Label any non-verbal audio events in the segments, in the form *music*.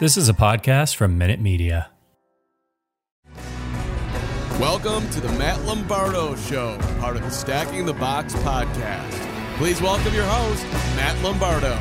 This is a podcast from Minute Media. Welcome to the Matt Lombardo Show, part of the Stacking the Box podcast. Please welcome your host, Matt Lombardo.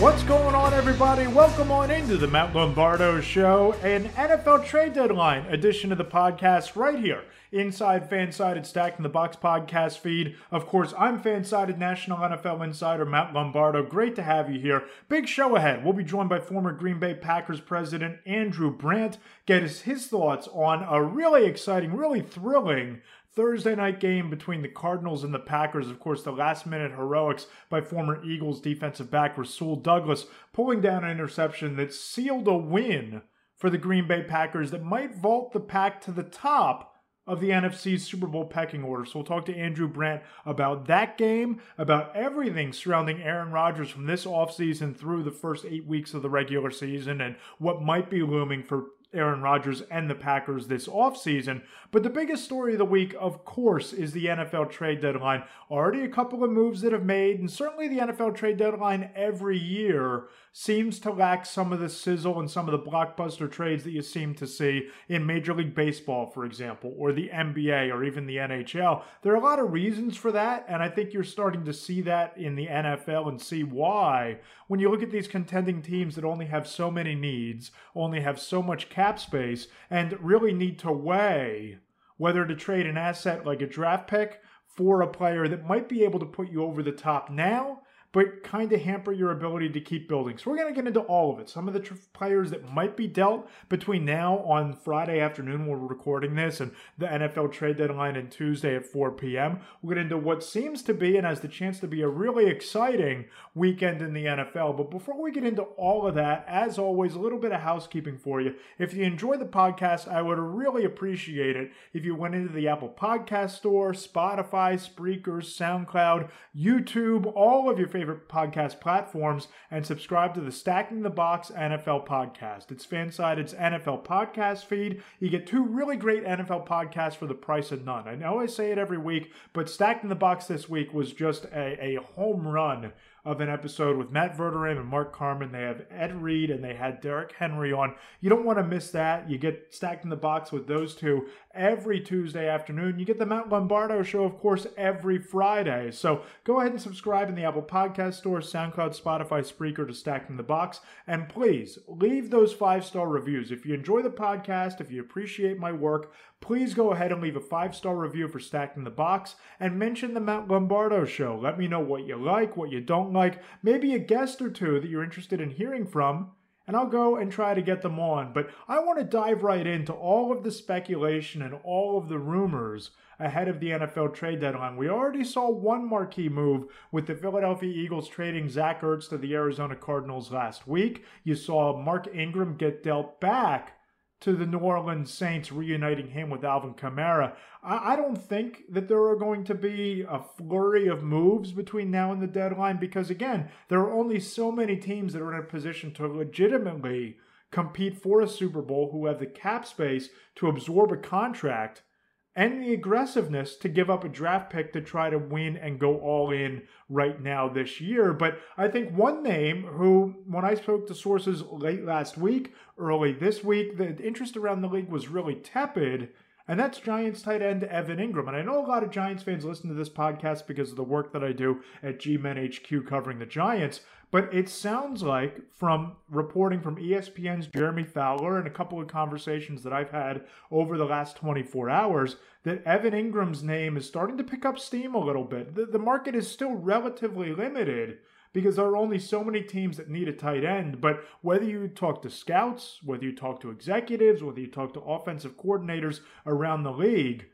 What's going on, everybody? Welcome on into the Matt Lombardo Show, an NFL trade deadline edition of the podcast right here inside Fansided Stacking the Box podcast feed. Of course, I'm Fansided National NFL Insider Matt Lombardo. Great to have you here. Big show ahead. We'll be joined by former Green Bay Packers president Andrew Brandt. Get us his thoughts on a really exciting, really thrilling Thursday night game between the Cardinals and the Packers. Of course, the last minute heroics by former Eagles defensive back Rasul Douglas pulling down an interception that sealed a win for the Green Bay Packers that might vault the pack to the top of the NFC's Super Bowl pecking order. So we'll talk to Andrew Brandt about that game, about everything surrounding Aaron Rodgers from this offseason through the first eight weeks of the regular season and what might be looming for Aaron Rodgers and the Packers this offseason. But the biggest story of the week, of course, is the NFL trade deadline. Already a couple of moves that have made, and certainly the NFL trade deadline every year seems to lack some of the sizzle and some of the blockbuster trades that you seem to see in Major League Baseball, for example, or the NBA, or even the NHL. There are a lot of reasons for that, and I think you're starting to see that in the NFL and see why. When you look at these contending teams that only have so many needs, only have so much cap space and really need to weigh whether to trade an asset like a draft pick for a player that might be able to put you over the top now but kind of hamper your ability to keep building. So we're going to get into all of it. Some of the tr- players that might be dealt between now on Friday afternoon we're recording this and the NFL trade deadline and Tuesday at 4 p.m. We'll get into what seems to be and has the chance to be a really exciting weekend in the NFL. But before we get into all of that, as always, a little bit of housekeeping for you. If you enjoy the podcast, I would really appreciate it if you went into the Apple Podcast Store, Spotify, Spreaker, SoundCloud, YouTube, all of your favorite favorite podcast platforms and subscribe to the Stacking the Box NFL podcast. It's Fansided's NFL podcast feed. You get two really great NFL podcasts for the price of none. I know I say it every week, but Stacking the Box this week was just a, a home run of an episode with Matt Verderame and Mark Carman. They have Ed Reed and they had Derrick Henry on. You don't want to miss that. You get stacked in the box with those two every Tuesday afternoon. You get the Matt Lombardo show, of course, every Friday. So go ahead and subscribe in the Apple Podcast Store, SoundCloud, Spotify, Spreaker to Stacking the Box. And please leave those five star reviews. If you enjoy the podcast, if you appreciate my work, please go ahead and leave a five star review for Stacking the Box and mention the Matt Lombardo show. Let me know what you like, what you don't like, maybe a guest or two that you're interested in hearing from and I'll go and try to get them on. But I want to dive right into all of the speculation and all of the rumors ahead of the NFL trade deadline. We already saw one marquee move with the Philadelphia Eagles trading Zach Ertz to the Arizona Cardinals last week. You saw Mark Ingram get dealt back to the New Orleans Saints, reuniting him with Alvin Kamara. I, I, don't think that there are going to be a flurry of moves between now and the deadline because, again, there are only so many teams that are in a position to legitimately compete for a Super Bowl who have the cap space to absorb a contract and the aggressiveness to give up a draft pick to try to win and go all in right now this year. But I think one name who, when I spoke to sources late last week, early this week, the interest around the league was really tepid. And that's Giants tight end Evan Engram. And I know a lot of Giants fans listen to this podcast because of the work that I do at G Men HQ covering the Giants. But it sounds like, from reporting from ESPN's Jeremy Fowler and a couple of conversations that I've had over the last 24 hours, that Evan Engram's name is starting to pick up steam a little bit. The, the market is still relatively limited because there are only so many teams that need a tight end. But whether you talk to scouts, whether you talk to executives, whether you talk to offensive coordinators around the league,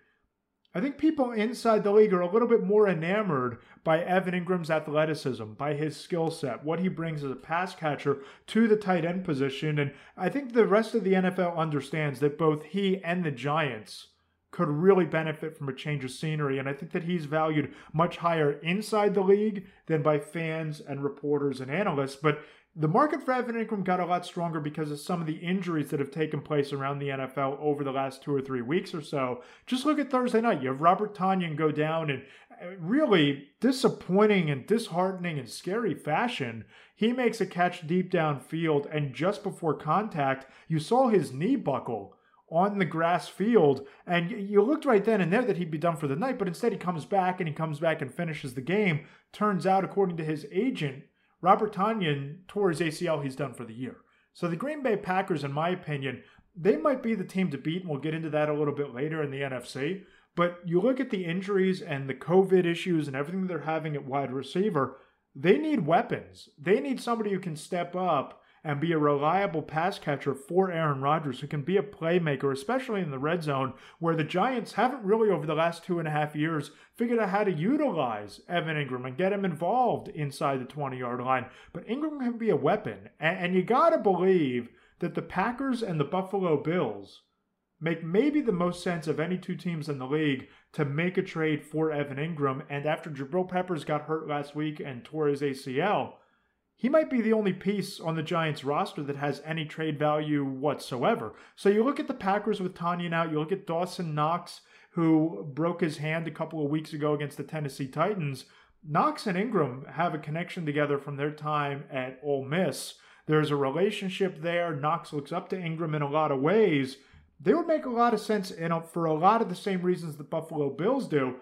I think people inside the league are a little bit more enamored by Evan Engram's athleticism, by his skill set, what he brings as a pass catcher to the tight end position. And I think the rest of the NFL understands that both he and the Giants could really benefit from a change of scenery. And I think that he's valued much higher inside the league than by fans and reporters and analysts. But The market for Evan Engram got a lot stronger because of some of the injuries that have taken place around the NFL over the last two or three weeks or so. Just look at Thursday night. You have Robert Tonyan go down in uh, really disappointing and disheartening and scary fashion. He makes a catch deep downfield, and just before contact, you saw his knee buckle on the grass field. And you looked right then and there that he'd be done for the night, but instead he comes back and he comes back and finishes the game. Turns out, according to his agent, Robert Tonyan tore his ACL, he's done for the year. So the Green Bay Packers, in my opinion, they might be the team to beat, and we'll get into that a little bit later in the NFC. But you look at the injuries and the COVID issues and everything they're having at wide receiver, they need weapons. They need somebody who can step up and be a reliable pass catcher for Aaron Rodgers, who can be a playmaker, especially in the red zone, where the Giants haven't really, over the last two and a half years, figured out how to utilize Evan Engram and get him involved inside the 20 yard line. But Engram can be a weapon. And, you got to believe that the Packers and the Buffalo Bills make maybe the most sense of any two teams in the league to make a trade for Evan Engram. And after Jabril Peppers got hurt last week and tore his ACL, he might be the only piece on the Giants roster that has any trade value whatsoever. So you look at the Packers with Tonyan out, you look at Dawson Knox, who broke his hand a couple of weeks ago against the Tennessee Titans. Knox and Engram have a connection together from their time at Ole Miss. There's a relationship there. Knox looks up to Engram in a lot of ways. They would make a lot of sense and for a lot of the same reasons the Buffalo Bills do.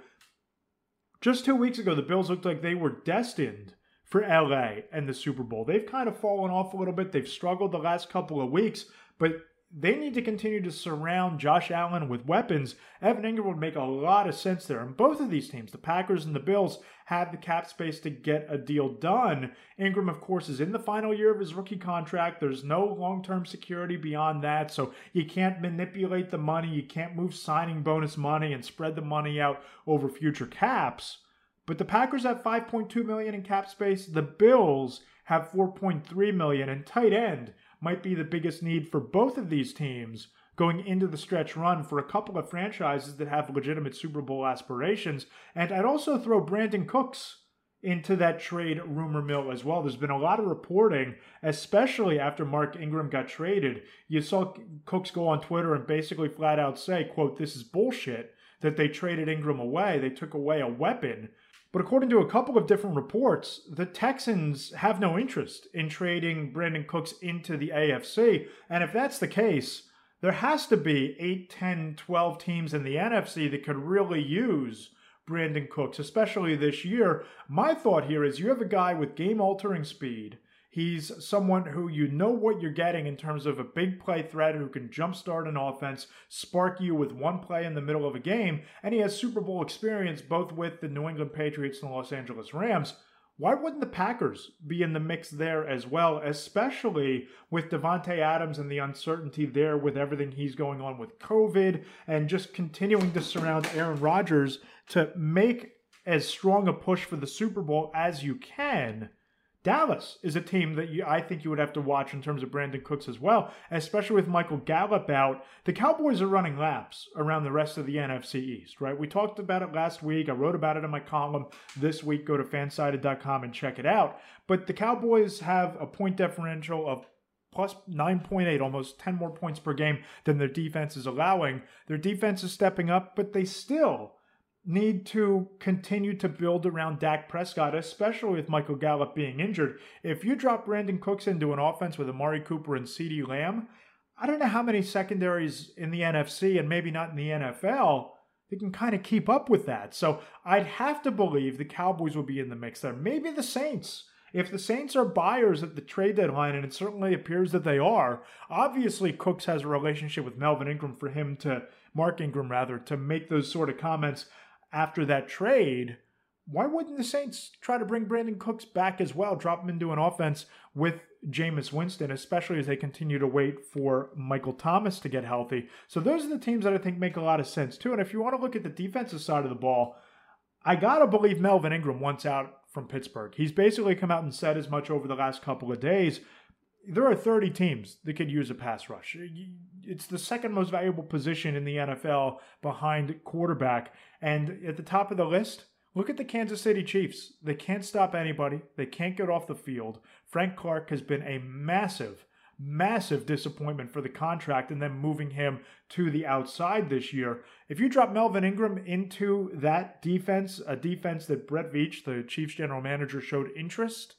Just two weeks ago, the Bills looked like they were destined for LA and the Super Bowl. They've kind of fallen off a little bit. They've struggled the last couple of weeks, but they need to continue to surround Josh Allen with weapons. Evan Engram would make a lot of sense there. And both of these teams, the Packers and the Bills, have the cap space to get a deal done. Engram, of course, is in the final year of his rookie contract. There's no long term security beyond that. So you can't manipulate the money. You can't move signing bonus money and spread the money out over future caps. But the Packers have 5.2 million in cap space. The Bills have 4.3 million, and tight end might be the biggest need for both of these teams going into the stretch run for a couple of franchises that have legitimate Super Bowl aspirations. And I'd also throw Brandin Cooks into that trade rumor mill as well. There's been a lot of reporting, especially after Mark Ingram got traded. You saw Cooks go on Twitter and basically flat out say, quote, this is bullshit that they traded Ingram away. They took away a weapon but according to a couple of different reports, the Texans have no interest in trading Brandin Cooks into the AFC. And if that's the case, there has to be 8, 10, 12 teams in the NFC that could really use Brandin Cooks, especially this year. My thought here is you have a guy with game altering speed He's someone who you know what you're getting in terms of a big play threat who can jumpstart an offense, spark you with one play in the middle of a game, and he has Super Bowl experience both with the New England Patriots and the Los Angeles Rams. Why wouldn't the Packers be in the mix there as well, especially with Davante Adams and the uncertainty there with everything he's going on with COVID and just continuing to surround Aaron Rodgers to make as strong a push for the Super Bowl as you can? Dallas is a team that you, I think you would have to watch in terms of Brandin Cooks as well, especially with Michael Gallup out. The Cowboys are running laps around the rest of the NFC East, right? We talked about it last week. I wrote about it in my column this week. Go to fansided.com and check it out. But the Cowboys have a point differential of plus 9.8, almost 10 more points per game than their defense is allowing. Their defense is stepping up, but they still need to continue to build around Dak Prescott, especially with Michael Gallup being injured. If you drop Brandin Cooks into an offense with Amari Cooper and CeeDee Lamb, I don't know how many secondaries in the NFC and maybe not in the NFL that can kind of keep up with that. So I'd have to believe the Cowboys will be in the mix there. Maybe the Saints. If the Saints are buyers at the trade deadline, and it certainly appears that they are, obviously Cooks has a relationship with Melvin Ingram for him to, Mark Ingram rather, to make those sort of comments after that trade, why wouldn't the Saints try to bring Brandin Cooks back as well, drop him into an offense with Jameis Winston, especially as they continue to wait for Michael Thomas to get healthy? So those are the teams that I think make a lot of sense too. And if you want to look at the defensive side of the ball, I gotta believe Melvin Ingram wants out from Pittsburgh. He's basically come out and said as much over the last couple of days there are 30 teams that could use a pass rush. It's the second most valuable position in the NFL behind quarterback. And at the top of the list, look at the Kansas City Chiefs. They can't stop anybody, they can't get off the field. Frank Clark has been a massive, massive disappointment for the contract and then moving him to the outside this year. If you drop Melvin Ingram into that defense, a defense that Brett Veach, the Chiefs general manager, showed interest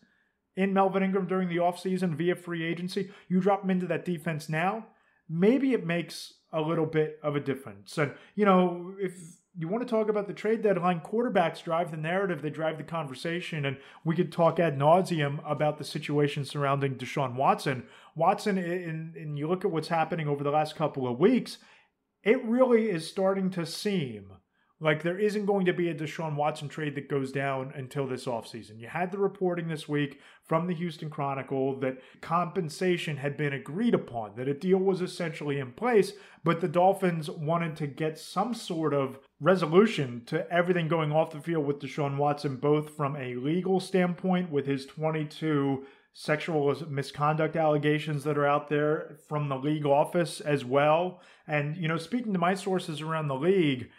in Melvin Ingram during the offseason via free agency, you drop him into that defense now, maybe it makes a little bit of a difference. And, you know, if you want to talk about the trade deadline, quarterbacks drive the narrative, they drive the conversation, and we could talk ad nauseum about the situation surrounding Deshaun Watson. Watson, and you look at what's happening over the last couple of weeks, it really is starting to seem like there isn't going to be a Deshaun Watson trade that goes down until this offseason. You had the reporting this week from the Houston Chronicle that compensation had been agreed upon, that a deal was essentially in place, but the Dolphins wanted to get some sort of resolution to everything going off the field with Deshaun Watson, both from a legal standpoint with his 22 sexual misconduct allegations that are out there from the league office as well. And, you know, speaking to my sources around the league,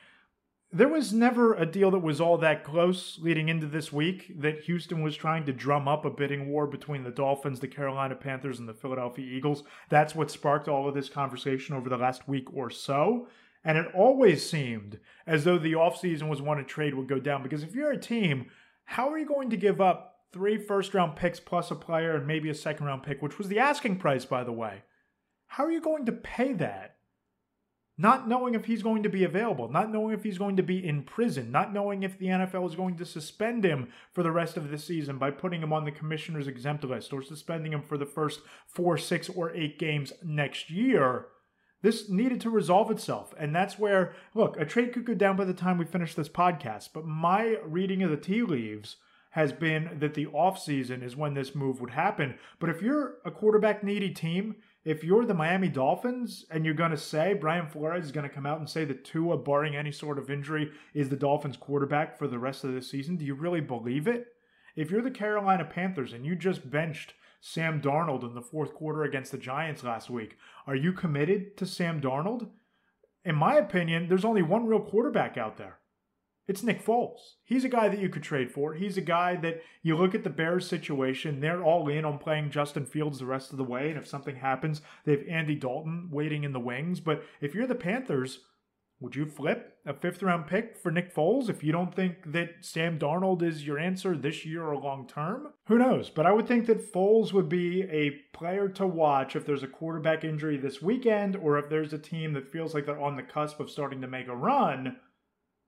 there was never a deal that was all that close leading into this week that Houston was trying to drum up a bidding war between the Dolphins, the Carolina Panthers, and the Philadelphia Eagles. That's what sparked all of this conversation over the last week or so. And it always seemed as though the offseason was when a trade would go down. Because if you're a team, how are you going to give up three first round picks plus a player and maybe a second round pick, which was the asking price, by the way? How are you going to pay that? Not knowing if he's going to be available, not knowing if he's going to be in prison, not knowing if the NFL is going to suspend him for the rest of the season by putting him on the commissioner's exempt list or suspending him for the first four, six, or eight games next year. This needed to resolve itself. And that's where, look, a trade could go down by the time we finish this podcast. But my reading of the tea leaves has been that the offseason is when this move would happen. But if you're a quarterback needy team, if you're the Miami Dolphins and you're going to say Brian Flores is going to come out and say that Tua, barring any sort of injury, is the Dolphins quarterback for the rest of the season, do you really believe it? If you're the Carolina Panthers and you just benched Sam Darnold in the fourth quarter against the Giants last week, are you committed to Sam Darnold? In my opinion, there's only one real quarterback out there. It's Nick Foles. He's a guy that you could trade for. He's a guy that you look at the Bears situation, they're all in on playing Justin Fields the rest of the way. And if something happens, they have Andy Dalton waiting in the wings. But if you're the Panthers, would you flip a fifth round pick for Nick Foles if you don't think that Sam Darnold is your answer this year or long term? Who knows? But I would think that Foles would be a player to watch if there's a quarterback injury this weekend or if there's a team that feels like they're on the cusp of starting to make a run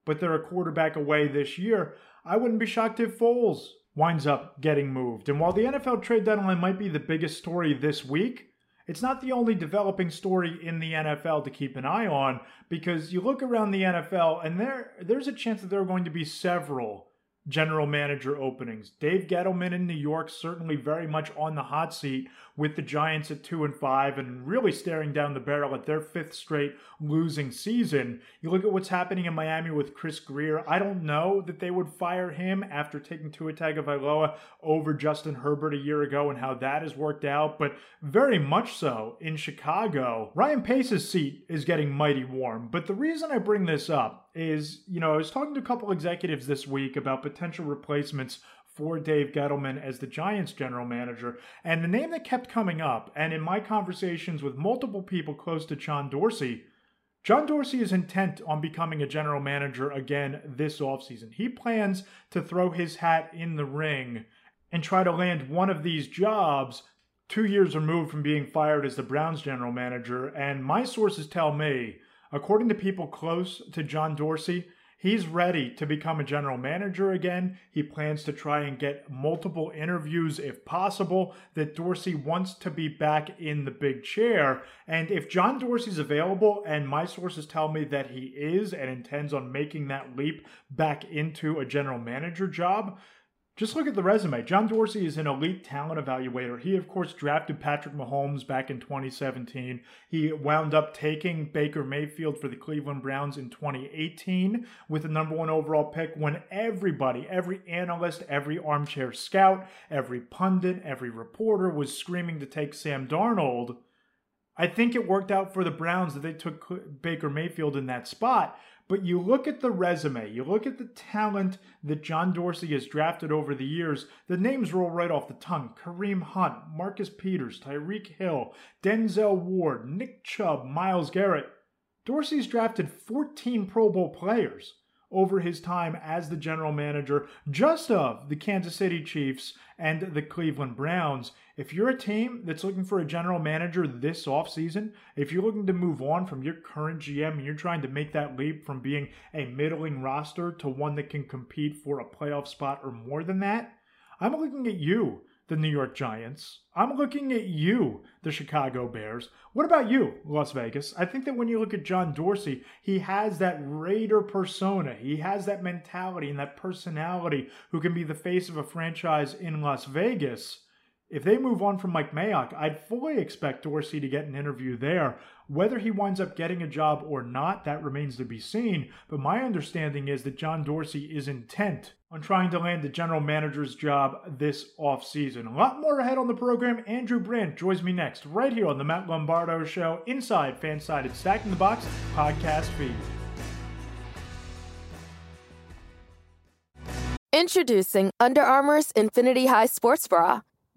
but they're a quarterback away this year. I wouldn't be shocked if Foles winds up getting moved. And while the NFL trade deadline might be the biggest story this week, it's not the only developing story in the NFL to keep an eye on because you look around the NFL and there there's a chance that there are going to be several general manager openings. Dave Gettleman in New York certainly very much on the hot seat with the Giants at 2 and 5 and really staring down the barrel at their fifth straight losing season. You look at what's happening in Miami with Chris Grier. I don't know that they would fire him after taking Tua Tagovailoa over Justin Herbert a year ago and how that has worked out, but very much so in Chicago. Ryan Pace's seat is getting mighty warm, but the reason I bring this up is, you know, I was talking to a couple executives this week about potential replacements for Dave Gettleman as the Giants general manager. And the name that kept coming up, and in my conversations with multiple people close to John Dorsey, John Dorsey is intent on becoming a general manager again this offseason. He plans to throw his hat in the ring and try to land one of these jobs two years removed from being fired as the Browns general manager. And my sources tell me According to people close to John Dorsey, he's ready to become a general manager again. He plans to try and get multiple interviews if possible. That Dorsey wants to be back in the big chair. And if John Dorsey's available, and my sources tell me that he is and intends on making that leap back into a general manager job, just look at the resume. John Dorsey is an elite talent evaluator. He, of course, drafted Patrick Mahomes back in 2017. He wound up taking Baker Mayfield for the Cleveland Browns in 2018 with the number one overall pick when everybody, every analyst, every armchair scout, every pundit, every reporter was screaming to take Sam Darnold. I think it worked out for the Browns that they took Baker Mayfield in that spot. But you look at the resume, you look at the talent that John Dorsey has drafted over the years, the names roll right off the tongue. Kareem Hunt, Marcus Peters, Tyreek Hill, Denzel Ward, Nick Chubb, Myles Garrett. Dorsey's drafted 14 Pro Bowl players over his time as the general manager just of the Kansas City Chiefs and the Cleveland Browns. If you're a team that's looking for a general manager this offseason, if you're looking to move on from your current GM and you're trying to make that leap from being a middling roster to one that can compete for a playoff spot or more than that, I'm looking at you the New York Giants. I'm looking at you, the Chicago Bears. What about you, Las Vegas? I think that when you look at John Dorsey, he has that Raider persona. He has that mentality and that personality who can be the face of a franchise in Las Vegas. If they move on from Mike Mayock, I'd fully expect Dorsey to get an interview there. Whether he winds up getting a job or not, that remains to be seen. But my understanding is that John Dorsey is intent on trying to land the general manager's job this offseason. A lot more ahead on the program. Andrew Brandt joins me next, right here on the Matt Lombardo Show, inside Fansided Stack in the Box podcast feed. Introducing Under Armour's Infinity High Sports Bra.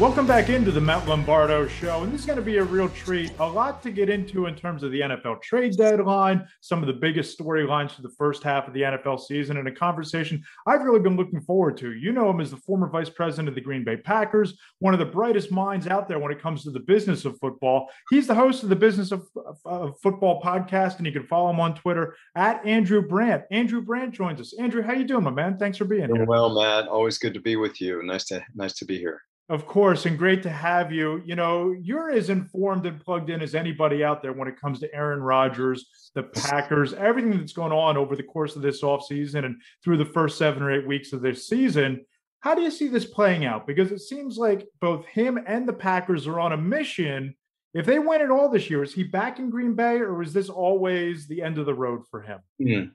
Welcome back into the Matt Lombardo show. And this is going to be a real treat. A lot to get into in terms of the NFL trade deadline, some of the biggest storylines for the first half of the NFL season, and a conversation I've really been looking forward to. You know him as the former vice president of the Green Bay Packers, one of the brightest minds out there when it comes to the business of football. He's the host of the Business of, of, of Football podcast, and you can follow him on Twitter at Andrew Brandt. Andrew Brandt joins us. Andrew, how you doing, my man? Thanks for being Doing here. Well, Matt, always good to be with you. Nice to nice to be here. Of course, and great to have you. You know, you're as informed and plugged in as anybody out there when it comes to Aaron Rodgers, the Packers, everything that's going on over the course of this offseason and through the first seven or eight weeks of this season. How do you see this playing out? Because it seems like both him and the Packers are on a mission. If they win it all this year, is he back in Green Bay or is this always the end of the road for him? Mm.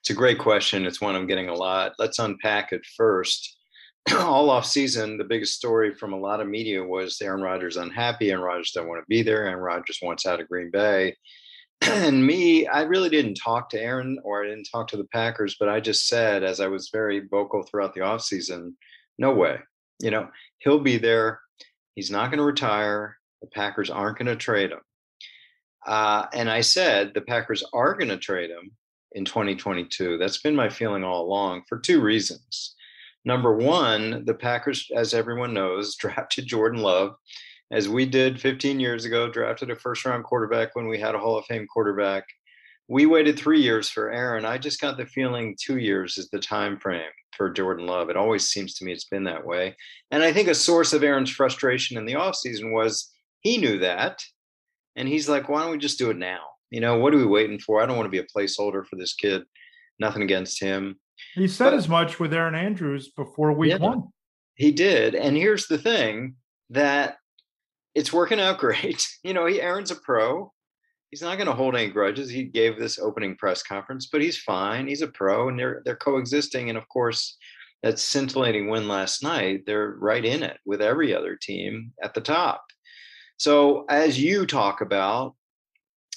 It's a great question. It's one I'm getting a lot. Let's unpack it first *clears throat* all off season, the biggest story from a lot of media was Aaron Rodgers unhappy. and Rodgers don't want to be there. and Rodgers wants out of Green Bay. *clears throat* and me, I really didn't talk to Aaron or I didn't talk to the Packers, but I just said, as I was very vocal throughout the offseason, no way. You know, he'll be there. He's not going to retire. The Packers aren't going to trade him. Uh, and I said the Packers are going to trade him in 2022. That's been my feeling all along for two reasons. Number one, the Packers, as everyone knows, *laughs* drafted Jordan Love, as we did 15 years ago, drafted a first round quarterback when we had a Hall of Fame quarterback. We waited three years for Aaron. I just got the feeling two years is the time frame for Jordan Love. It always seems to me it's been that way. And I think a source of Aaron's frustration in the offseason was he knew that. And he's like, why don't we just do it now? You know, what are we waiting for? I don't want to be a placeholder for this kid. Nothing against him. He said but, as much with Aaron Andrews before week yeah, one. He did. And here's the thing that it's working out *laughs* great. You know, he Aaron's a pro. He's not going to hold any grudges. He gave this opening press conference, but he's fine. He's a pro and they're they're coexisting. And of course, that scintillating win last night, they're right in it with every other team at the top. So as you talk about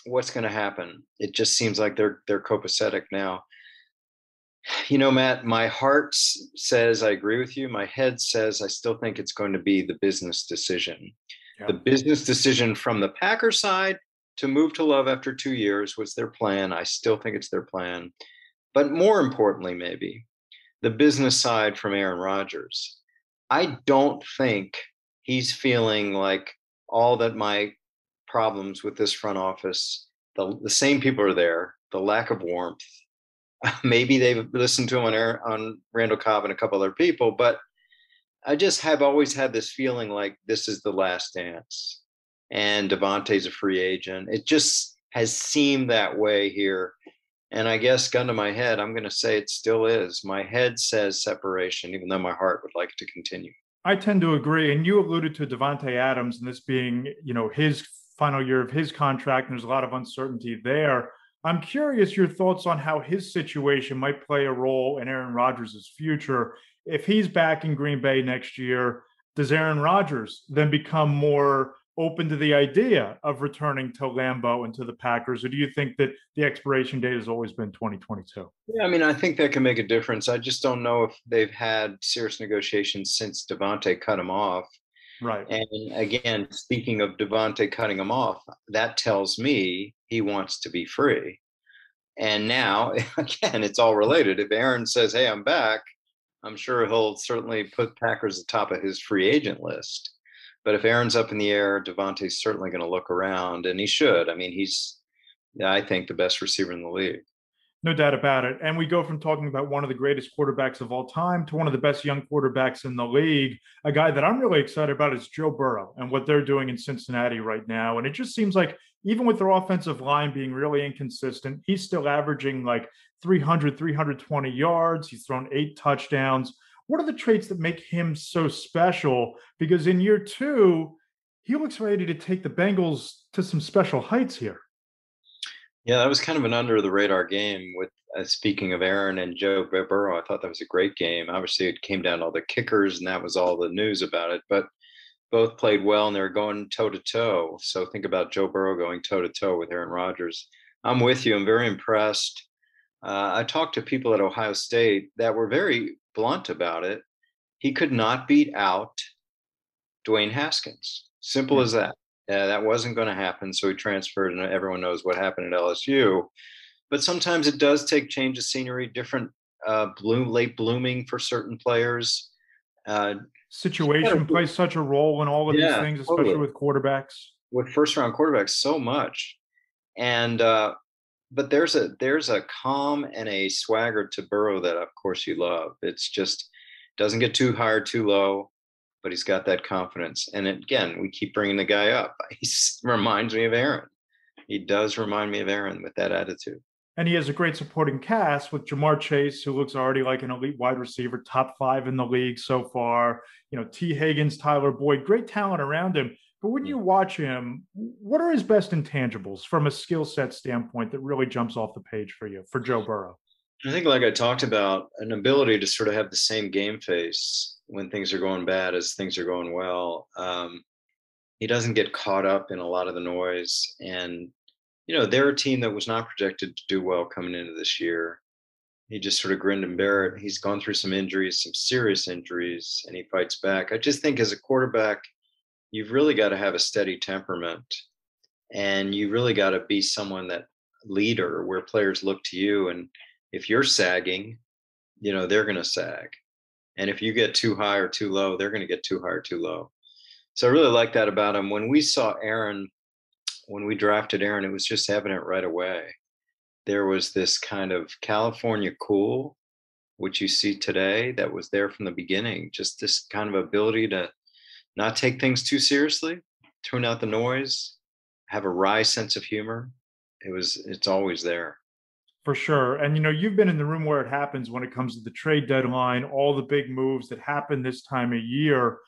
what's going to happen, it just seems like they're they're copacetic now you know, Matt, my heart says I agree with you. My head says I still think it's going to be the business decision. Yeah. The business decision from the Packer side to move to Love after two years was their plan. I still think it's their plan. But more importantly, maybe the business side from Aaron Rodgers. I don't think he's feeling like all that my problems with this front office, the, the same people are there, the lack of warmth, *laughs* maybe they've listened to him on, on Randall Cobb and a couple other people, but I just have always had this feeling like this is the last dance and Davante's a free agent. It just has seemed that way here. And I guess, gun to my head, I'm going to say it still is. My head says separation, even though my heart would like to continue. I tend to agree. And you alluded to Davante Adams and this being, you know, his final year of his contract, and there's a lot of uncertainty there. I'm curious your thoughts on how his situation might play a role in Aaron Rodgers' future. If he's back in Green Bay next year, does Aaron Rodgers then become more open to the idea of returning to Lambeau and to the Packers, or do you think that the expiration date has always been 2022? Yeah, I mean, I think that can make a difference. I just don't know if they've had serious negotiations since Davante cut him off. Right. And again, speaking of Davante cutting him off, that tells me he wants to be free. And now, *laughs* again, it's all related. If Aaron says, "Hey, I'm back," I'm sure he'll certainly put Packers at the top of his free agent list. But if Aaron's up in the air, Davante's certainly going to look around, and he should. I mean, he's, I think, the best receiver in the league. No doubt about it. And we go from talking about one of the greatest quarterbacks of all time to one of the best young quarterbacks in the league. A guy that I'm really excited about is Joe Burrow and what they're doing in Cincinnati right now. And it just seems like even with their offensive line being really inconsistent, he's still averaging like 300, 320 yards. He's thrown eight touchdowns. What are the traits that make him so special? Because in year two, he looks ready to take the Bengals to some special heights here. Yeah, that was kind of an under the radar game. With uh, speaking of Aaron and Joe Burrow, I thought that was a great game. Obviously, it came down to all the kickers, and that was all the news about it. But both played well, and they're going toe to toe. So think about Joe Burrow going toe to toe with Aaron Rodgers. I'm with you. I'm very impressed. Uh, I talked to people at Ohio State that were very blunt about it. He could not beat out Dwayne Haskins. Simple as that. Uh, that wasn't going to happen. So he transferred, and everyone knows what happened at LSU. But sometimes it does take change of scenery, different uh, bloom, late blooming for certain players. Uh, Situation plays such a role in all of yeah, these things, especially totally. with quarterbacks. With first round quarterbacks, so much. And uh, but there's a there's a calm and a swagger to Burrow that of course you love. It's just doesn't get too high or too low, but he's got that confidence. And again, we keep bringing the guy up. *laughs* He reminds me of Aaron. He does remind me of Aaron with that attitude. And he has a great supporting cast with Ja'Marr Chase, who looks already like an elite wide receiver, top five in the league so far. You know, Tee Higgins, Tyler Boyd, great talent around him. But when you watch him, what are his best intangibles from a skill set standpoint that really jumps off the page for you, for Joe Burrow? I think, like I talked about, an ability to sort of have the same game face when things are going bad as things are going well. Um, he doesn't get caught up in a lot of the noise. And, you know, they're a team that was not projected to do well coming into this year. He just sort of grinned and bear it. He's gone through some injuries, some serious injuries, and he fights back. I just think as a quarterback – you've really got to have a steady temperament and you really got to be someone that leader where players look to you and if you're sagging you know they're going to sag and if you get too high or too low they're going to get too high or too low so i really like that about him when we saw aaron when we drafted aaron it was just evident right away there was this kind of california cool which you see today that was there from the beginning just this kind of ability to not take things too seriously, tune out the noise, have a wry sense of humor. It was it's always there. For sure. And you know, you've been in the room where it happens when it comes to the trade deadline, all the big moves that happen this time of year.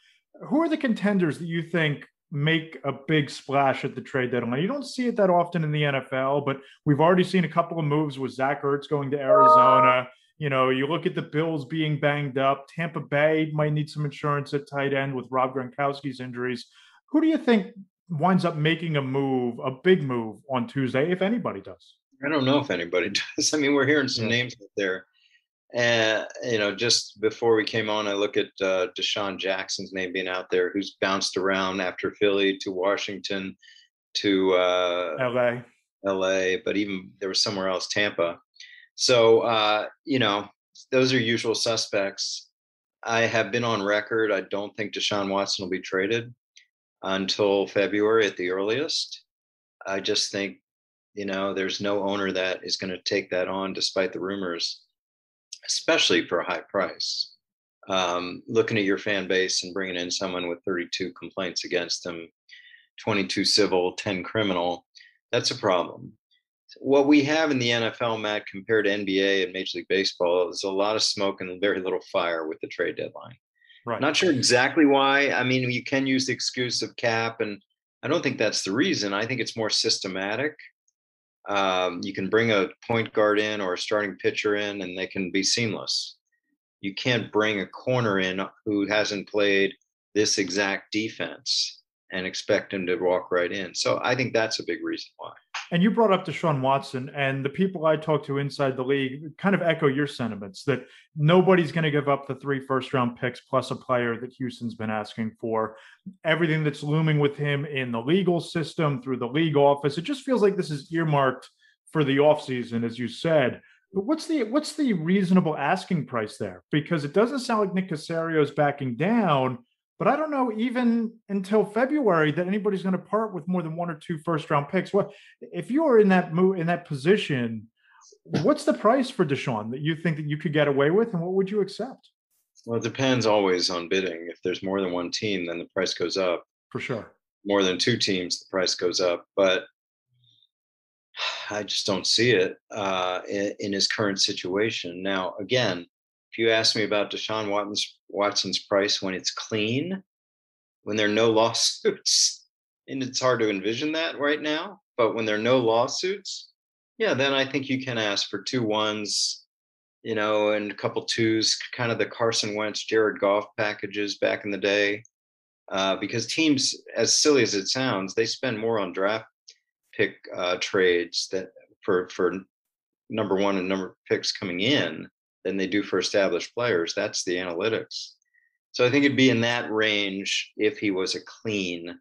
Who are the contenders that you think make a big splash at the trade deadline? You don't see it that often in the NFL, but we've already seen a couple of moves with Zach Ertz going to Arizona. Oh. You know, you look at the Bills being banged up. Tampa Bay might need some insurance at tight end with Rob Gronkowski's injuries. Who do you think winds up making a move, a big move on Tuesday, if anybody does? I don't know if anybody *laughs* does. I mean, we're hearing some yeah. names out there. And, you know, just before we came on, I look at uh, DeSean Jackson's name being out there, who's bounced around after Philly to Washington to uh, LA. LA, but even there was somewhere else, Tampa. So, uh, you know, those are usual suspects. I have been on record. I don't think Deshaun Watson will be traded until February at the earliest. I just think, you know, there's no owner that is going to take that on despite the rumors, especially for a high price. Um, looking at your fan base and bringing in someone with 32 complaints against them, 22 civil, 10 criminal, that's a problem. what we have in the NFL, Matt, compared to NBA and Major League Baseball, is a lot of smoke and very little fire with the trade deadline. Right. Not sure exactly why. I mean, you can use the excuse of cap, and I don't think that's the reason. I think it's more systematic. Um, you can bring a point guard in or a starting pitcher in, and they can be seamless. You can't bring a corner in who hasn't played this exact defense and expect him to walk right in. So I think that's a big reason why. And you brought up Deshaun Watson, and the people I talk to inside the league kind of echo your sentiments that nobody's going to give up the three first round picks plus a player that Houston's been asking for. Everything that's looming with him in the legal system through the league office, it just feels like this is earmarked for the offseason, as you said. But what's the what's the reasonable asking price there? Because it doesn't sound like Nick Caserio is backing down but I don't know even until February that anybody's going to part with more than one or two first round picks. What if you are in that move in that position? What's the price for Deshaun that you think that you could get away with, and what would you accept? Well, it depends always on bidding. If there's more than one team, then the price goes up. For sure. More than two teams, the price goes up. But *sighs* I just don't see it uh, in, in his current situation. Now, again, if you ask me about Deshaun Watson's, Watson's price when it's clean, when there are no *laughs* lawsuits, and it's hard to envision that right now, but when there are no lawsuits, yeah, then I think you can ask for two ones, you know, and a couple twos, kind of the Carson Wentz, Jared Goff packages back in the day. Uh, because teams, as silly as it sounds, they spend more on draft pick uh, trades that for for number one and number picks coming in than they do for established players. That's the analytics. So I think it'd be in that range if he was a clean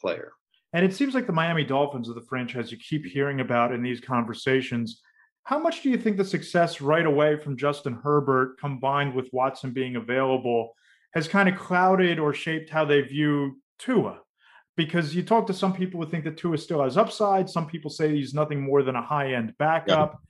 player. And it seems like the Miami Dolphins are the franchise you keep hearing about in these conversations. How much do you think the success right away from Justin Herbert combined with Watson being available has kind of clouded or shaped how they view Tua? Because you talk to some people who think that Tua still has upside. Some people say he's nothing more than a high end backup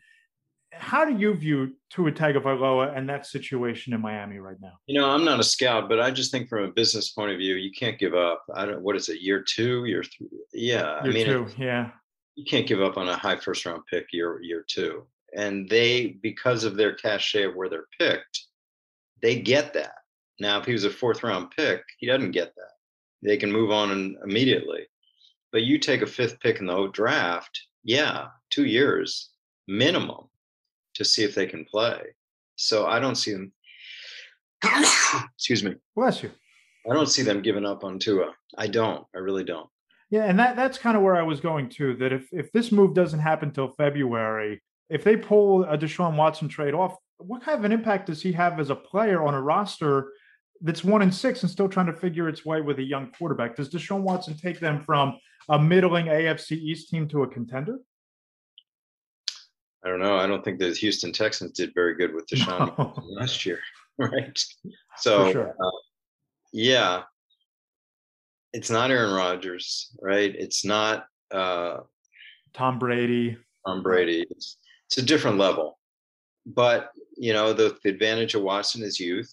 how do you view Tua Tagovailoa and that situation in Miami right now? You know, I'm not a scout, but I just think from a business point of view, you can't give up. I don't. What is it? Year two, year three? Yeah, year I mean, two, yeah. You can't give up on a high first round pick year year two, and they because of their cachet of where they're picked, they get that. Now, if he was a fourth round pick, he doesn't get that. They can move on immediately. But you take a fifth pick in the draft, yeah, two years minimum to see if they can play. So I don't see them. *coughs* excuse me. Bless you. I don't see them giving up on Tua. I don't. I really don't. Yeah, and that that's kind of where I was going to. That if if this move doesn't happen till February, if they pull a Deshaun Watson trade off, what kind of an impact does he have as a player on a roster that's one and six and still trying to figure its way with a young quarterback? Does Deshaun Watson take them from a middling AFC East team to a contender? I don't know. I don't think the Houston Texans did very good with *laughs* Deshaun no. last year, *laughs* right? So, sure. uh, yeah, it's not Aaron Rodgers, right? It's not uh, Tom Brady. Tom Brady. It's, it's a different level. But, you know, the, the advantage of Watson is youth.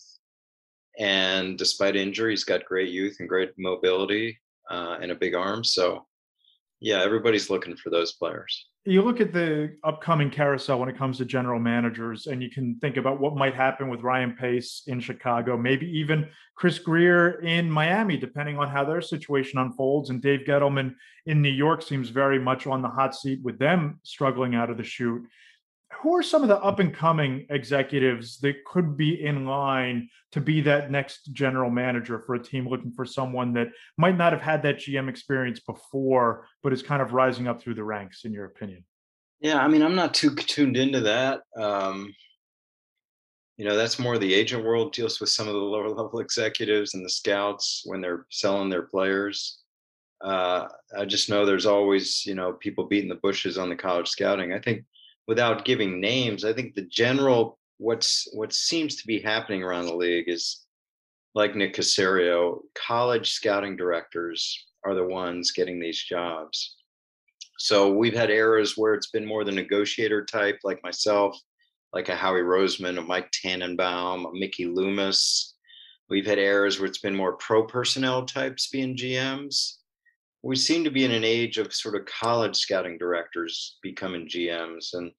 And despite injury, he's got great youth and great mobility uh, and a big arm. So, yeah, everybody's looking for those players you look at the upcoming carousel when it comes to general managers, and you can think about what might happen with Ryan Pace in Chicago, maybe even Chris Grier in Miami, depending on how their situation unfolds. And Dave Gettleman in New York seems very much on the hot seat with them struggling out of the chute who are some of the up and coming executives that could be in line to be that next general manager for a team looking for someone that might not have had that GM experience before, but is kind of rising up through the ranks, in your opinion? Yeah, I mean, I'm not too tuned into that. Um, you know, that's more the agent world deals with some of the lower level executives and the scouts when they're selling their players. Uh, I just know there's always, you know, people beating the bushes on the college scouting. I think without giving names, I think the general what's what seems to be happening around the league is like Nick Caserio, college scouting directors are the ones getting these jobs. So we've had eras where it's been more the negotiator type, like myself, like a Howie Roseman, a Mike Tannenbaum, a Mickey Loomis. We've had eras where it's been more pro personnel types being GMs. We seem to be in an age of sort of college scouting directors becoming GMs and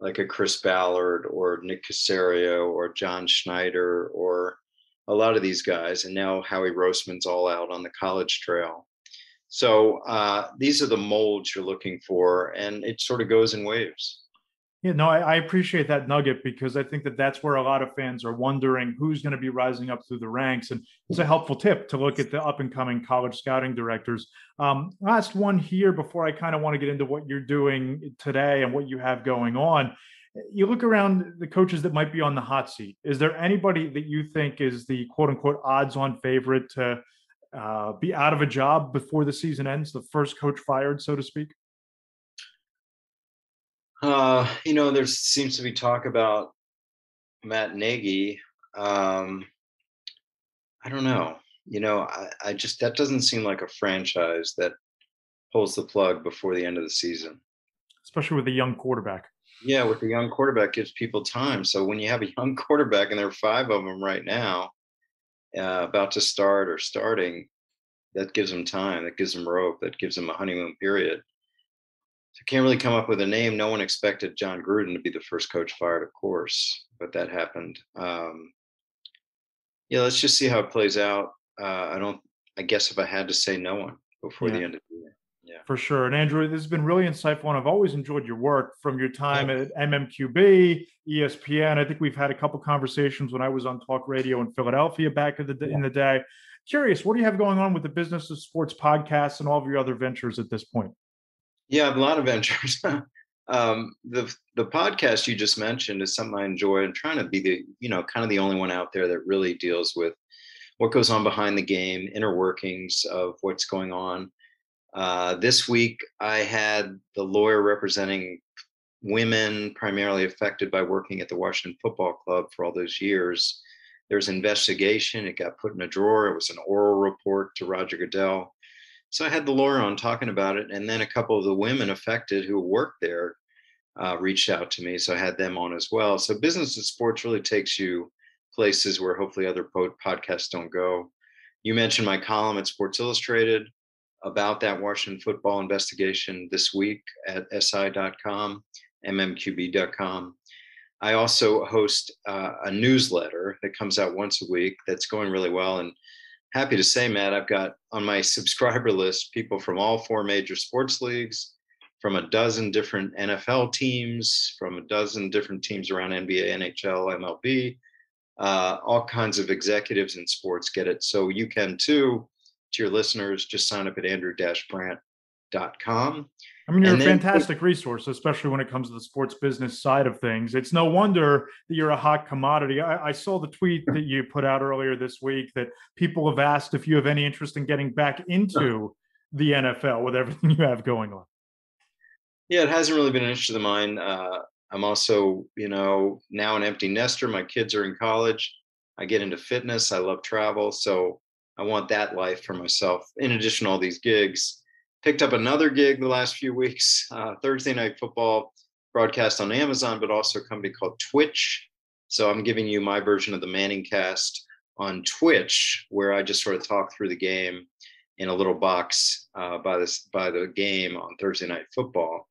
like a Chris Ballard or Nick Caserio or John Schneider or a lot of these guys. And now Howie Roseman's all out on the college trail. So uh, these are the molds you're looking for, and it sort of goes in waves. Yeah, no, I, I, appreciate that nugget because I think that that's where a lot of fans are wondering who's going to be rising up through the ranks. And it's a helpful tip to look at the up and coming college scouting directors. Um, last one here before I kind of want to get into what you're doing today and what you have going on. You look around the coaches that might be on the hot seat. Is there anybody that you think is the quote unquote odds on favorite to uh, be out of a job before the season ends, the first coach fired, so to speak? Uh, you know, there seems to be talk about Matt Nagy. Um, I don't know. You know, I, I just that doesn't seem like a franchise that pulls the plug before the end of the season. Especially with a young quarterback. Yeah, with a young quarterback gives people time. So when you have a young *laughs* quarterback and there are five of them right now, uh, about to start or starting, that gives them time. That gives them rope. That gives them a honeymoon period. I can't really come up with a name. No one expected Jon Gruden to be the first coach fired, of course, but that happened. Um, yeah, let's just see how it plays out. Uh, I don't. I guess if I had to say, no one before yeah. the end of the year. Yeah, for sure. And Andrew, this has been really insightful, and I've always enjoyed your work from your time yeah. at MMQB, ESPN. I think we've had a couple conversations when I was on talk radio in Philadelphia back in the in the day. Curious, what do you have going on with the Business of Sports podcast and all of your other ventures at this point? Yeah, a lot of ventures. *laughs* um, the the podcast you just mentioned is something I enjoy. and trying to be the you know kind of the only one out there that really deals with what goes on behind the game, inner workings of what's going on. Uh, this week, I had the lawyer representing women primarily affected by working at the Washington Football Club for all those years. There's an investigation. It got put in a drawer. It was an oral report to Roger Goodell so I had the lawyer on talking about it, and then a couple of the women affected who worked there uh, reached out to me, so I had them on as well. So business and sports really takes you places where hopefully other podcasts don't go. You mentioned my column at Sports Illustrated about that Washington football investigation this week at si.com, mmqb.com. I also host uh, a newsletter that comes out once a week that's going really well. And happy to say, Matt, I've got on my subscriber list people from all four major sports leagues, from a dozen different NFL teams, from a dozen different teams around NBA, NHL, MLB. Uh, all kinds of executives in sports get it. So you can too. To your listeners, just sign up at andrew-brandt.com. I mean, you're and a fantastic resource, especially when it comes to the sports business side of things. It's no wonder that you're a hot commodity. I, I, saw the tweet that you put out earlier this week that people have asked if you have any interest in getting back into the NFL with everything *laughs* you have going on. Yeah, it hasn't really been an interest of mine. Uh, I'm also, you know, now an empty nester. My kids are in college. I get into fitness. I love travel. So I want that life for myself, in addition to all these gigs picked up another gig the last few weeks uh, Thursday Night Football broadcast on Amazon, but also a company called Twitch. So I'm giving you my version of the Manning cast on Twitch, where I just sort of talk through the game in a little box uh, by this by the game on Thursday Night Football.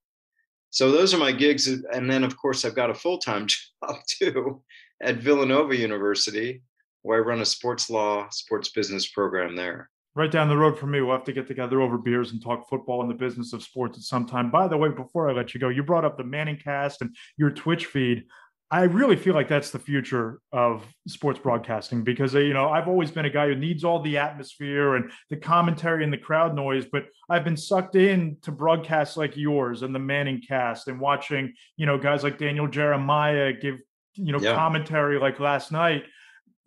So those are my gigs, and then of course I've got a full time *laughs* job too at Villanova University, where I run a sports law, sports business program there right down the road from me. We'll have to get together over beers and talk football and the business of sports at some time. By the way, before I let you go, you brought up the Manning cast and your Twitch feed. I really feel like that's the future of sports broadcasting because you know I've always been a guy who needs all the atmosphere and the commentary and the crowd noise, but I've been sucked in to broadcasts like yours and the Manning cast and watching you know guys like Daniel Jeremiah give you know yeah. commentary like last night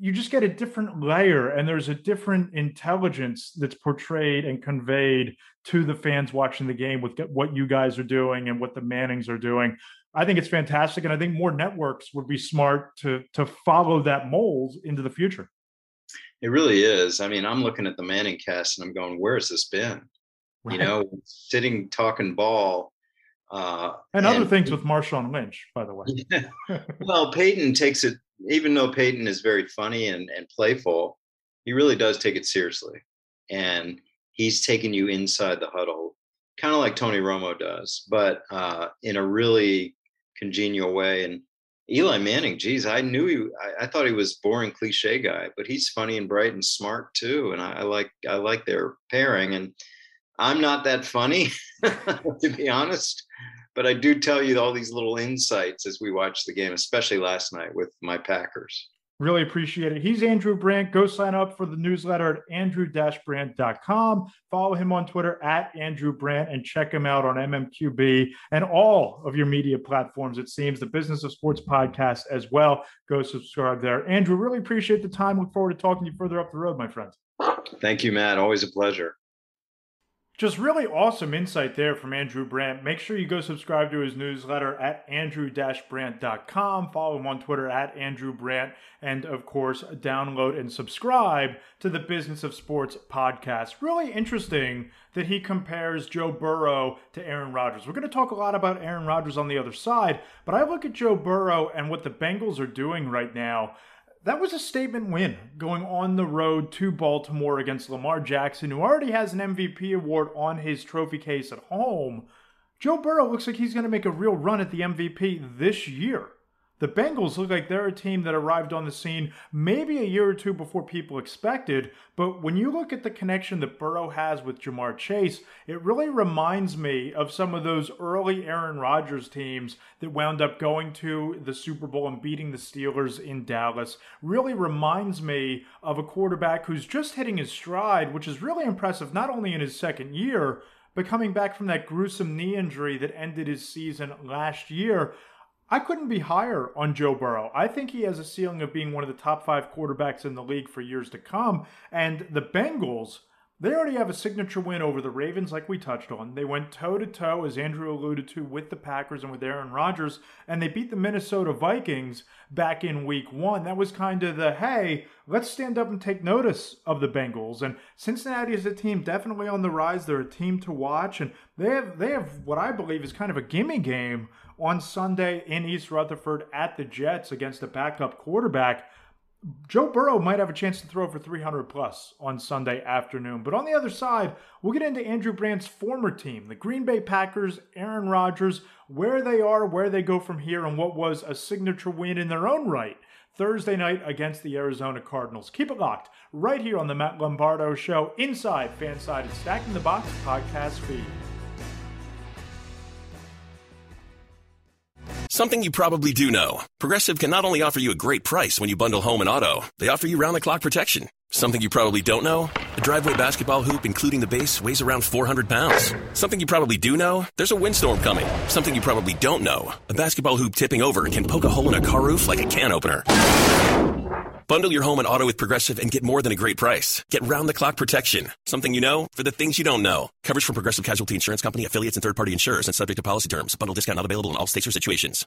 you just get a different layer and there's a different intelligence that's portrayed and conveyed to the fans watching the game with what you guys are doing and what the Mannings are doing. I think it's fantastic, and I think more networks would be smart to to follow that mold into the future. It really is. I mean, I'm looking at the Manning cast and I'm going, "Where has this been?" Right. You know, sitting talking ball. Uh, and, and other things with Marshawn Lynch, by the way. *laughs* Yeah. *laughs* well, Peyton takes it even though Peyton is very funny and, and playful, he really does take it seriously. And he's taking you inside the huddle, kind of like Tony Romo does, but uh, in a really congenial way. And Eli Manning, geez, I knew he, I, I, thought he was boring cliche guy, but he's funny and bright and smart too. And I, I like, I like their pairing. And I'm not that funny, *laughs* to be honest, but I do tell you all these little insights as we watch the game, especially last night with my Packers. Really appreciate it. He's Andrew Brandt. Go sign up for the newsletter at andrew-brandt.com. Follow him on Twitter at Andrew Brandt and check him out on MMQB and all of your media platforms. It seems the Business of Sports podcast as well. Go subscribe there. Andrew, really appreciate the time. Look forward to talking to you further up the road, my friend. Thank you, Matt. Always a pleasure. Just really awesome insight there from Andrew Brandt. Make sure you go subscribe to his newsletter at andrew-brandt.com. Follow him on Twitter at Andrew Brandt. And of course, download and subscribe to the Business of Sports podcast. Really interesting that he compares Joe Burrow to Aaron Rodgers. We're going to talk a lot about Aaron Rodgers on the other side, but I look at Joe Burrow and what the Bengals are doing right now that was a statement win going on the road to Baltimore against Lamar Jackson, who already has an MVP award on his trophy case at home. Joe Burrow looks like he's going to make a real run at the MVP this year. The Bengals look like they're a team that arrived on the scene maybe a year or two before people expected, but when you look at the connection that Burrow has with Ja'Marr Chase, it really reminds me of some of those early Aaron Rodgers teams that wound up going to the Super Bowl and beating the Steelers in Dallas. Really reminds me of a quarterback who's just hitting his stride, which is really impressive not only in his second year, but coming back from that gruesome knee injury that ended his season last year. I couldn't be higher on Joe Burrow. I think he has a ceiling of being one of the top five quarterbacks in the league for years to come. And the Bengals, they already have a signature win over the Ravens, like we touched on. They went toe to toe, as Andrew alluded to, with the Packers and with Aaron Rodgers, and they beat the Minnesota Vikings back in week one. That was kind of the hey, let's stand up and take notice of the Bengals. And Cincinnati is a team definitely on the rise. They're a team to watch, and they have they have what I believe is kind of a gimme game on Sunday in East Rutherford at the Jets against a backup quarterback. Joe Burrow might have a chance to throw for 300 plus on Sunday afternoon. But on the other side, we'll get into Andrew Brandt's former team, the Green Bay Packers, Aaron Rodgers, where they are, where they go from here, and what was a signature win in their own right Thursday night against the Arizona Cardinals. Keep it locked right here on the Matt Lombardo Show, inside Fansided Stacking the Box podcast feed. Something you probably do know. Progressive can not only offer you a great price when you bundle home and auto, they offer you round the clock protection. Something you probably don't know? A driveway basketball hoop, including the base, weighs around 400 pounds. Something you probably do know? There's a windstorm coming. Something you probably don't know. A basketball hoop tipping over can poke a hole in a car roof like a can opener. Bundle your home and auto with Progressive and get more than a great price. Get round the clock protection. Something you know for the things you don't know. Coverage from Progressive Casualty Insurance Company, affiliates, and third party insurers and subject to policy terms. Bundle discount not available in all states or situations.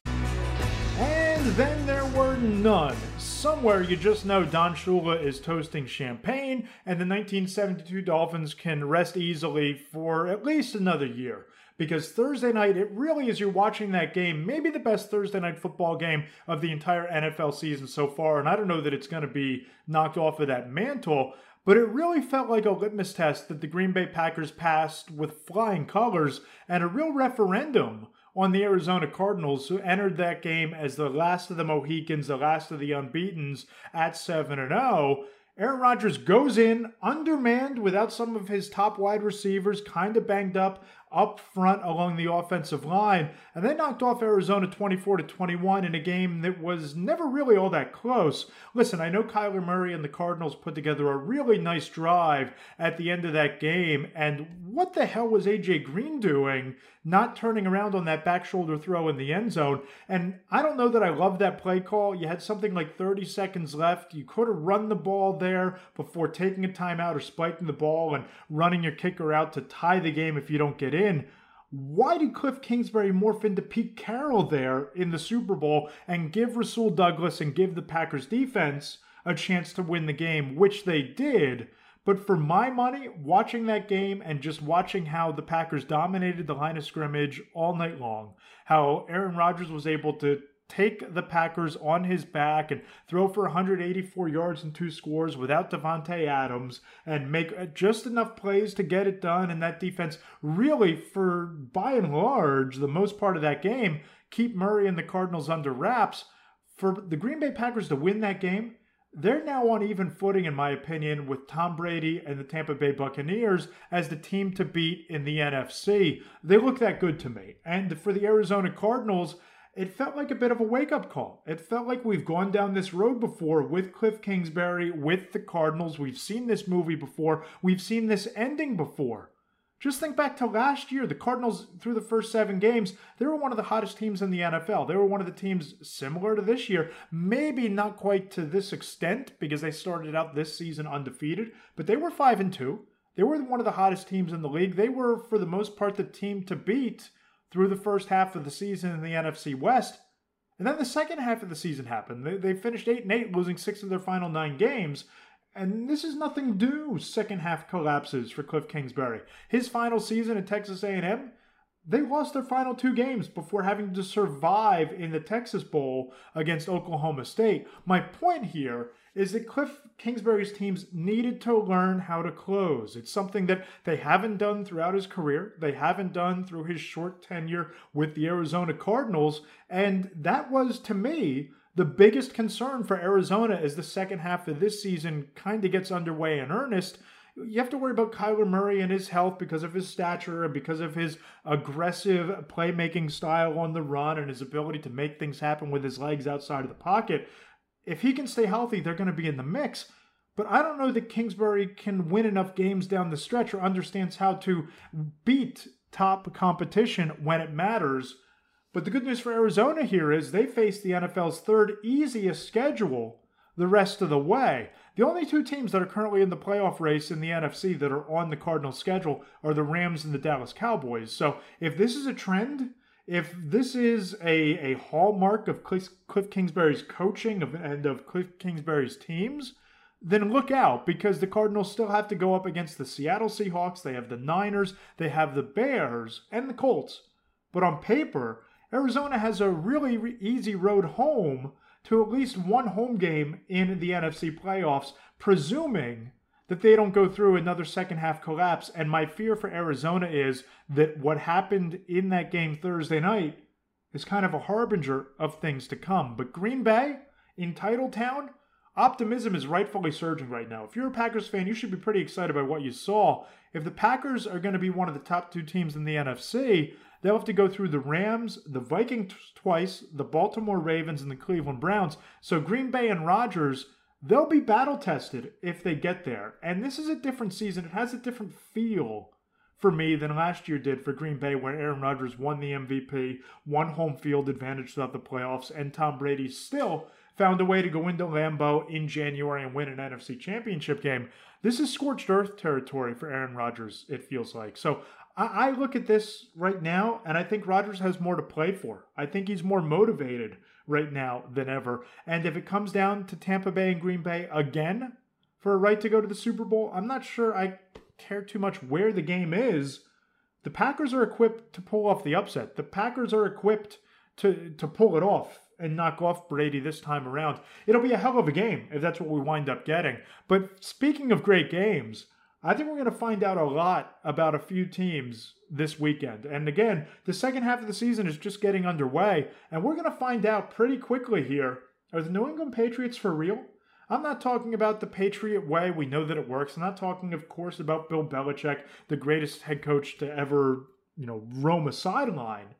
And then there were none. Somewhere you just know Don Shula is toasting champagne, and the 1972 Dolphins can rest easily for at least another year because Thursday night, it really is you're watching that game, maybe the best Thursday night football game of the entire NFL season so far. And I don't know that it's going to be knocked off of that mantle, but it really felt like a litmus test that the Green Bay Packers passed with flying colors and a real referendum on the Arizona Cardinals, who entered that game as the last of the Mohicans, the last of the unbeatens at 7 0. Aaron Rodgers goes in undermanned without some of his top wide receivers, kind of banged up up front along the offensive line, and they knocked off Arizona 24 to 21 in a game that was never really all that close. Listen, I know Kyler Murray and the Cardinals put together a really nice drive at the end of that game, and what the hell was AJ Green doing not turning around on that back shoulder throw in the end zone? And I don't know that I love that play call. You had something like 30 seconds left. You could have run the ball there before taking a timeout or spiking the ball and running your kicker out to tie the game if you don't get in. Why did Cliff Kingsbury morph into Pete Carroll there in the Super Bowl and give Rasul Douglas and give the Packers defense a chance to win the game, which they did? But for my money, watching that game and just watching how the Packers dominated the line of scrimmage all night long, how Aaron Rodgers was able to take the Packers on his back and throw for 184 yards and two scores without Davante Adams and make just enough plays to get it done. And that defense really, for by and large, the most part of that game, keep Murray and the Cardinals under wraps. For the Green Bay Packers to win that game, they're now on even footing, in my opinion, with Tom Brady and the Tampa Bay Buccaneers as the team to beat in the NFC. They look that good to me. And for the Arizona Cardinals, it felt like a bit of a wake up call. It felt like we've gone down this road before with Cliff Kingsbury, with the Cardinals. We've seen this movie before, we've seen this ending before. Just think back to last year. The Cardinals, through the first seven games, they were one of the hottest teams in the NFL. They were one of the teams similar to this year. Maybe not quite to this extent because they started out this season undefeated, but they were 5 and 2. They were one of the hottest teams in the league. They were, for the most part, the team to beat through the first half of the season in the NFC West. And then the second half of the season happened. They, they finished 8 and 8, losing six of their final nine games. And this is nothing new. Second half collapses for Cliff Kingsbury. His final season at Texas A&M, they lost their final two games before having to survive in the Texas Bowl against Oklahoma State. My point here is that Cliff Kingsbury's teams needed to learn how to close. It's something that they haven't done throughout his career. They haven't done through his short tenure with the Arizona Cardinals. And that was, to me, the biggest concern for Arizona as the second half of this season kind of gets underway in earnest. You have to worry about Kyler Murray and his health because of his stature and because of his aggressive playmaking style on the run and his ability to make things happen with his legs outside of the pocket if he can stay healthy, they're going to be in the mix. But I don't know that Kingsbury can win enough games down the stretch or understands how to beat top competition when it matters. But the good news for Arizona here is they face the NFL's third easiest schedule the rest of the way. The only two teams that are currently in the playoff race in the NFC that are on the Cardinals schedule are the Rams and the Dallas Cowboys. So if this is a trend, if this is a, a hallmark of Cliff, Cliff Kingsbury's coaching of, and of Cliff Kingsbury's teams, then look out because the Cardinals still have to go up against the Seattle Seahawks. They have the Niners, they have the Bears, and the Colts. But on paper, Arizona has a really re- easy road home to at least one home game in the NFC playoffs, presuming that they don't go through another second half collapse. And my fear for Arizona is that what happened in that game Thursday night is kind of a harbinger of things to come. But Green Bay in Title Town, optimism is rightfully surging right now. If you're a Packers fan, you should be pretty excited by what you saw. If the Packers are going to be one of the top two teams in the NFC, they'll have to go through the Rams, the Vikings twice, the Baltimore Ravens, and the Cleveland Browns. So Green Bay and Rodgers they'll be battle tested if they get there. And this is a different season. It has a different feel for me than last year did for Green Bay, where Aaron Rodgers won the MVP, won home field advantage throughout the playoffs, and Tom Brady still found a way to go into Lambeau in January and win an NFC championship game. This is scorched earth territory for Aaron Rodgers, it feels like. So I, look at this right now, and I think Rodgers has more to play for. I think he's more motivated right now than ever. And if it comes down to Tampa Bay and Green Bay again for a right to go to the Super Bowl, I'm not sure I care too much where the game is. The Packers are equipped to pull off the upset. The Packers are equipped to to pull it off and knock off Brady this time around. It'll be a hell of a game if that's what we wind up getting. But speaking of great games, I think we're going to find out a lot about a few teams this weekend. And again, the second half of the season is just getting underway, and we're going to find out pretty quickly here are the New England Patriots for real? I'm not talking about the Patriot way. We know that it works. I'm not talking, of course, about Bill Belichick, the greatest head coach to ever, you know, roam a sideline.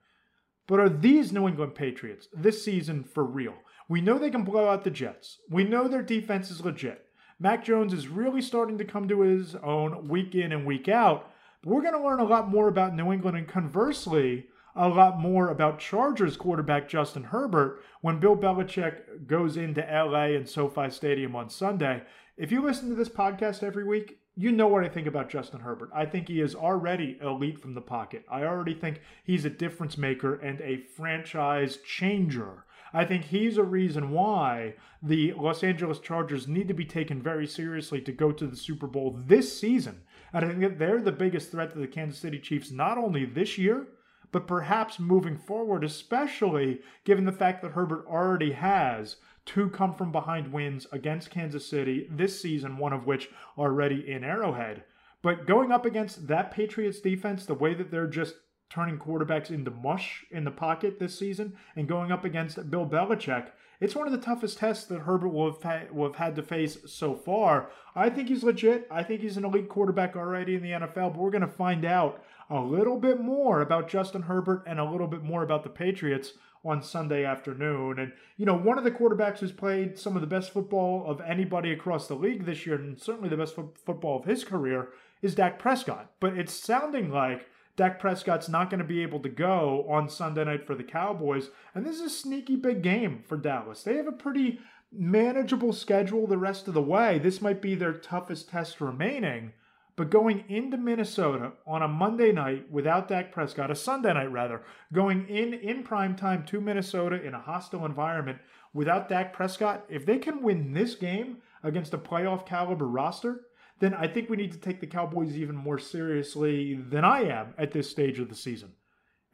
But are these New England Patriots this season for real? We know they can blow out the Jets. We know their defense is legit. Mac Jones is really starting to come to his own week in and week out. But we're going to learn a lot more about New England and conversely, a lot more about Chargers quarterback Justin Herbert when Bill Belichick goes into LA and SoFi Stadium on Sunday. If you listen to this podcast every week, you know what I think about Justin Herbert. I think he is already elite from the pocket. I already think he's a difference maker and a franchise changer. I think he's a reason why the Los Angeles Chargers need to be taken very seriously to go to the Super Bowl this season. And I think that they're the biggest threat to the Kansas City Chiefs, not only this year, but perhaps moving forward, especially given the fact that Herbert already has two come from behind wins against Kansas City this season, one of which already in Arrowhead. But going up against that Patriots defense, the way that they're just turning quarterbacks into mush in the pocket this season and going up against Bill Belichick, it's one of the toughest tests that Herbert will have, ha- will have had to face so far. I think he's legit. I think he's an elite quarterback already in the NFL, but we're going to find out a little bit more about Justin Herbert and a little bit more about the Patriots on Sunday afternoon. And, you know, one of the quarterbacks who's played some of the best football of anybody across the league this year, and certainly the best fo- football of his career, is Dak Prescott. But it's sounding like Dak Prescott's not going to be able to go on Sunday night for the Cowboys. And this is a sneaky big game for Dallas. They have a pretty manageable schedule the rest of the way. This might be their toughest test remaining. But going into Minnesota on a Monday night without Dak Prescott, a Sunday night rather, going in in prime time to Minnesota in a hostile environment without Dak Prescott, if they can win this game against a playoff caliber roster, then I think we need to take the Cowboys even more seriously than I am at this stage of the season.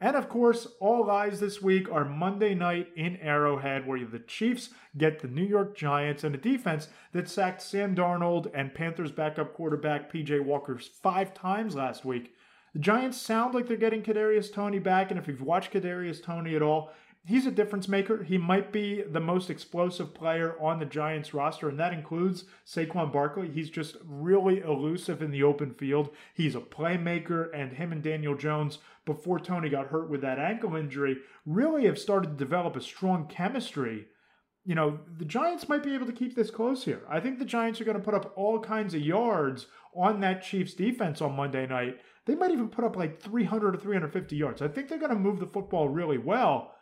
And of course, all eyes this week are Monday night in Arrowhead, where the Chiefs get the New York Giants and a defense that sacked Sam Darnold and Panthers backup quarterback PJ Walker five times last week. The Giants sound like they're getting Kadarius Toney back, and if you've watched Kadarius Toney at all, he's a difference maker. He might be the most explosive player on the Giants roster, and that includes Saquon Barkley. He's just really elusive in the open field. He's a playmaker, and him and Daniel Jones, before Toney got hurt with that ankle injury, really have started to develop a strong chemistry. You know, the Giants might be able to keep this close here. I think the Giants are going to put up all kinds of yards on that Chiefs defense on Monday night. They might even put up like 300 or 350 yards. I think they're going to move the football really well.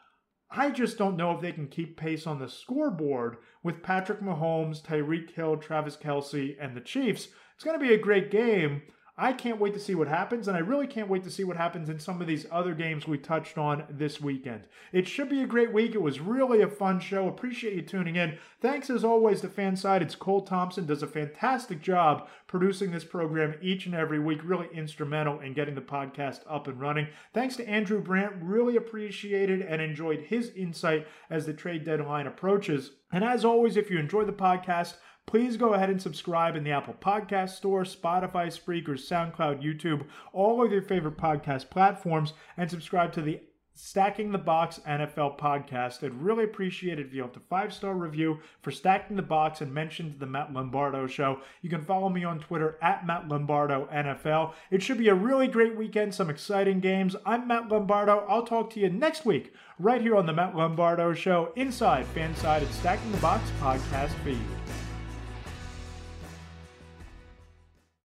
I just don't know if they can keep pace on the scoreboard with Patrick Mahomes, Tyreek Hill, Travis Kelce, and the Chiefs. It's going to be a great game. I can't wait to see what happens, and I really can't wait to see what happens in some of these other games we touched on this weekend. It should be a great week. It was really a fun show. Appreciate you tuning in. Thanks as always to Fanside. It's Cole Thompson does a fantastic job producing this program each and every week. Really instrumental in getting the podcast up and running. Thanks to Andrew Brandt. Really appreciated and enjoyed his insight as the trade deadline approaches. And as always, if you enjoy the podcast, please go ahead and subscribe in the Apple Podcast Store, Spotify, Spreaker, SoundCloud, YouTube, all of your favorite podcast platforms, and subscribe to the Stacking the Box NFL podcast. I'd really appreciate it if you left a five star review for Stacking the Box and mentioned the Matt Lombardo show. You can follow me on Twitter at Matt Lombardo NFL. It should be a really great weekend, some exciting games. I'm Matt Lombardo. I'll talk to you next week right here on the Matt Lombardo show inside Fansided Stacking the Box podcast feed.